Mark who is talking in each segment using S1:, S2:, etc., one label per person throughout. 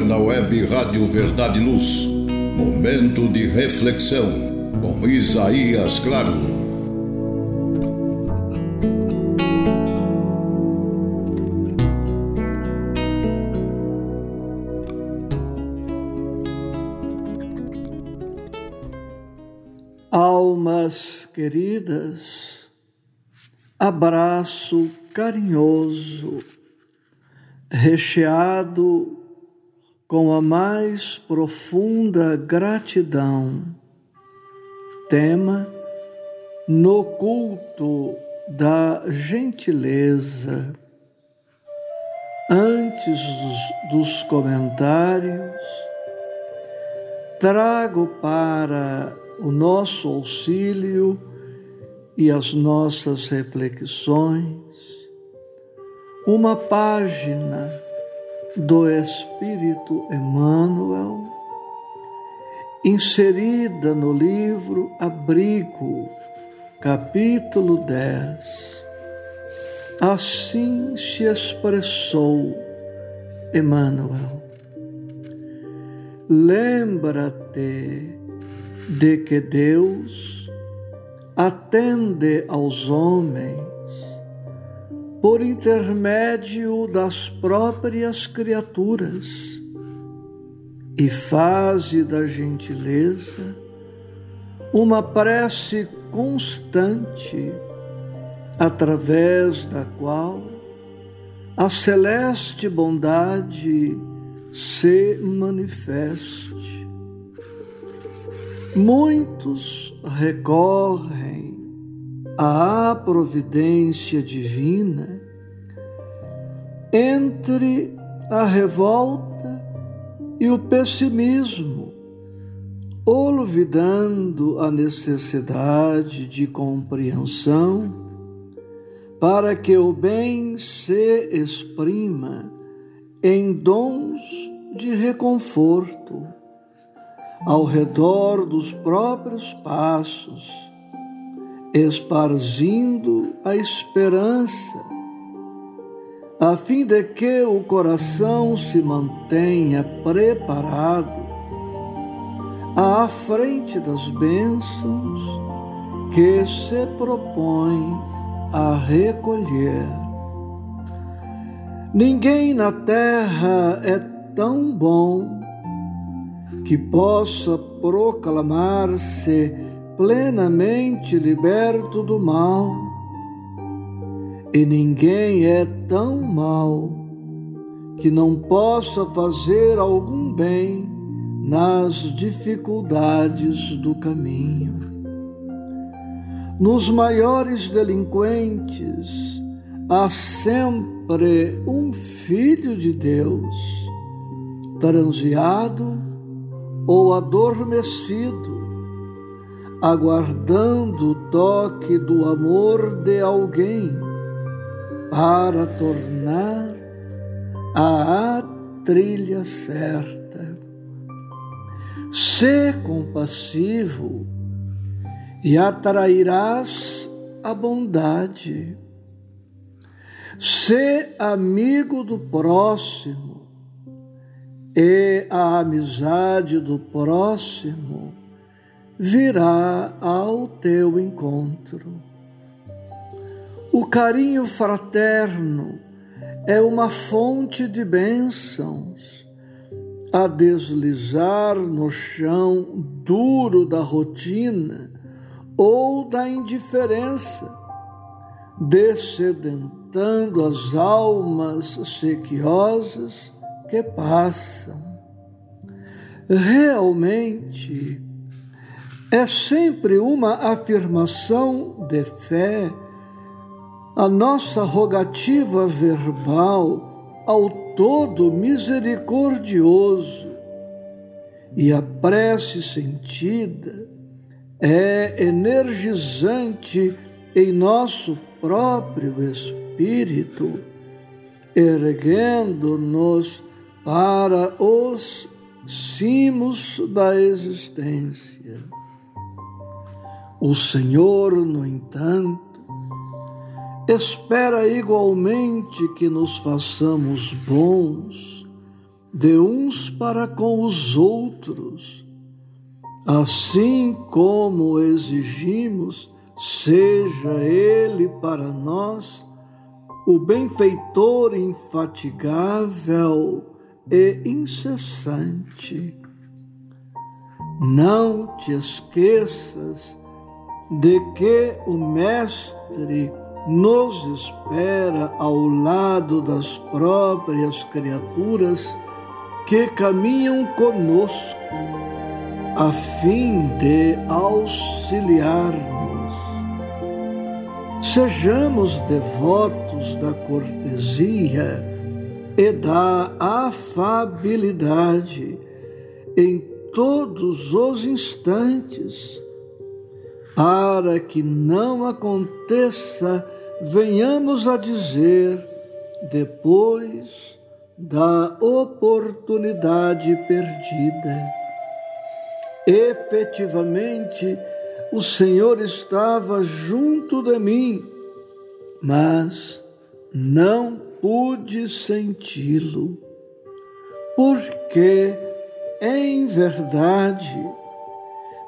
S1: agora na web Rádio Verdade e Luz. Momento de reflexão com Isaías Claro.
S2: Almas queridas, abraço carinhoso recheado com a mais profunda gratidão. Tema no culto da gentileza. Antes dos comentários, trago para o nosso auxílio e as nossas reflexões uma página do Espírito Emmanuel inserida no livro Abrigo, capítulo 10. Assim se expressou Emmanuel. Lembra-te de que Deus atende aos homens por intermédio das próprias criaturas e faze da gentileza uma prece constante através da qual a celeste bondade se manifeste. Muitos recorrem à providência divina entre a revolta e o pessimismo, olvidando a necessidade de compreensão para que o bem se exprima em dons de reconforto ao redor dos próprios passos esparzindo a esperança, a fim de que o coração se mantenha preparado à frente das bênçãos que se propõe a recolher. Ninguém na terra é tão bom que possa proclamar-se plenamente liberto do mal. E ninguém é tão mal que não possa fazer algum bem nas dificuldades do caminho. Nos maiores delinquentes há sempre um filho de Deus, transviado ou adormecido, aguardando o toque do amor de alguém para tornar a trilha certa. Sê compassivo e atrairás a bondade. Sê amigo do próximo e a amizade do próximo virá ao teu encontro. O carinho fraterno é uma fonte de bênçãos a deslizar no chão duro da rotina ou da indiferença, descedentando as almas sequiosas que passam. Realmente, é sempre uma afirmação de fé, a nossa rogativa verbal ao todo misericordioso e a prece sentida é energizante em nosso próprio espírito, erguendo-nos para os cimos da existência. O Senhor, no entanto, espera igualmente que nos façamos bons de uns para com os outros, assim como exigimos, seja Ele para nós o benfeitor infatigável e incessante. Não te esqueças de que o Mestre nos espera ao lado das próprias criaturas que caminham conosco, a fim de auxiliar-nos. Sejamos devotos da cortesia e da afabilidade em todos os instantes, para que não aconteça, venhamos a dizer, depois da oportunidade perdida. Efetivamente, o Senhor estava junto de mim, mas não pude senti-lo, porque, em verdade,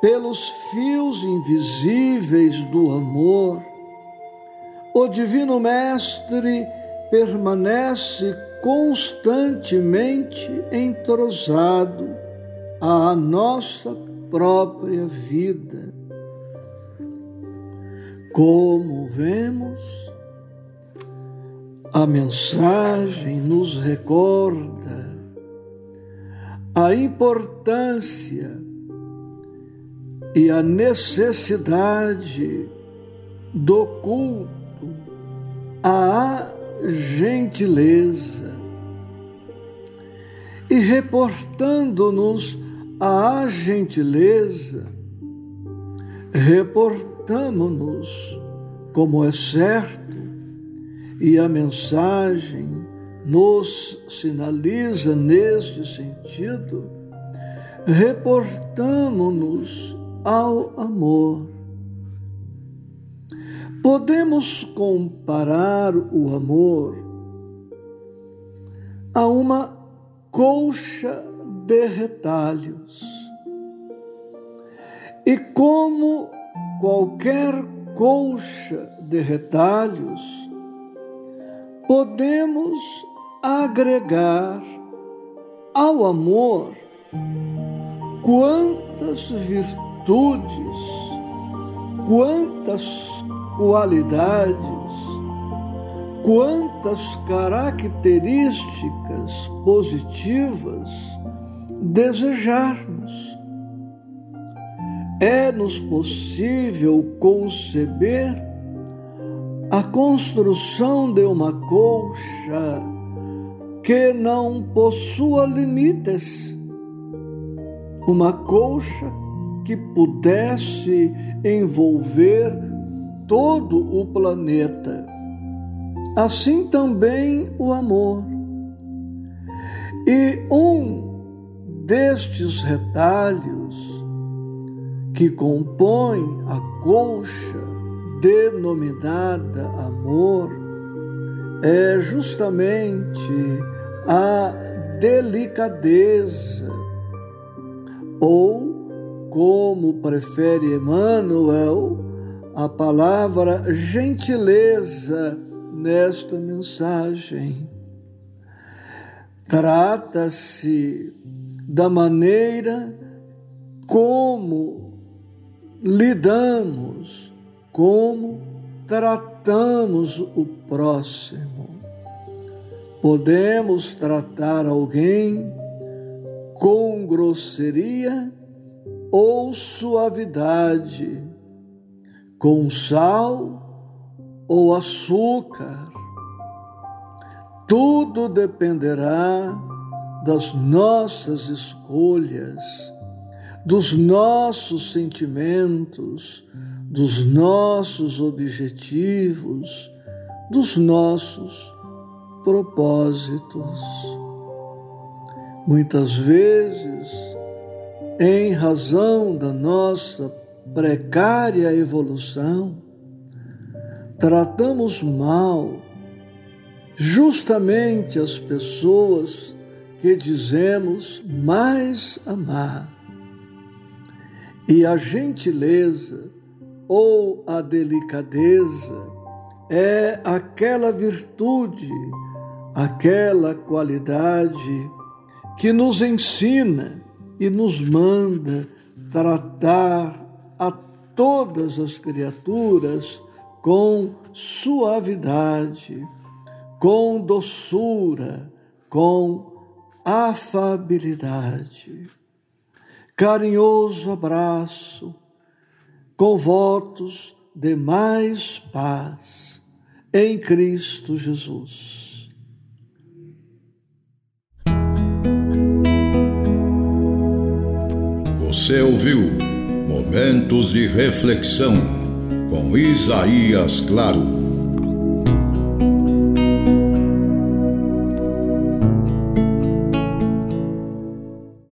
S2: pelos fios invisíveis do amor, o Divino Mestre permanece constantemente entrosado à nossa própria vida. Como vemos, a mensagem nos recorda a importância e a necessidade do culto à gentileza. E reportando-nos à gentileza, reportamos-nos, como é certo, e a mensagem nos sinaliza neste sentido, reportamos-nos ao amor. Podemos comparar o amor a uma colcha de retalhos. E como qualquer colcha de retalhos, podemos agregar ao amor quantas virtudes, quantas qualidades, quantas características positivas desejarmos. É-nos possível conceber a construção de uma colcha que não possua limites, uma colcha que pudesse envolver todo o planeta assim também o amor. E um destes retalhos que compõe a colcha denominada amor é justamente a delicadeza, ou, como prefere Emmanuel, a palavra gentileza nesta mensagem. Trata-se da maneira como lidamos, como tratamos o próximo. Podemos tratar alguém com grosseria ou suavidade, com sal ou açúcar. Tudo dependerá das nossas escolhas, dos nossos sentimentos, dos nossos objetivos, dos nossos propósitos. Muitas vezes, em razão da nossa precária evolução, tratamos mal justamente as pessoas que dizemos mais amar. E a gentileza ou a delicadeza é aquela virtude, aquela qualidade que nos ensina e nos manda tratar a todas as criaturas com suavidade, com doçura, com afabilidade. Carinhoso abraço, com votos de mais paz em Cristo Jesus.
S1: Você ouviu Momentos de Reflexão com Isaías Claro.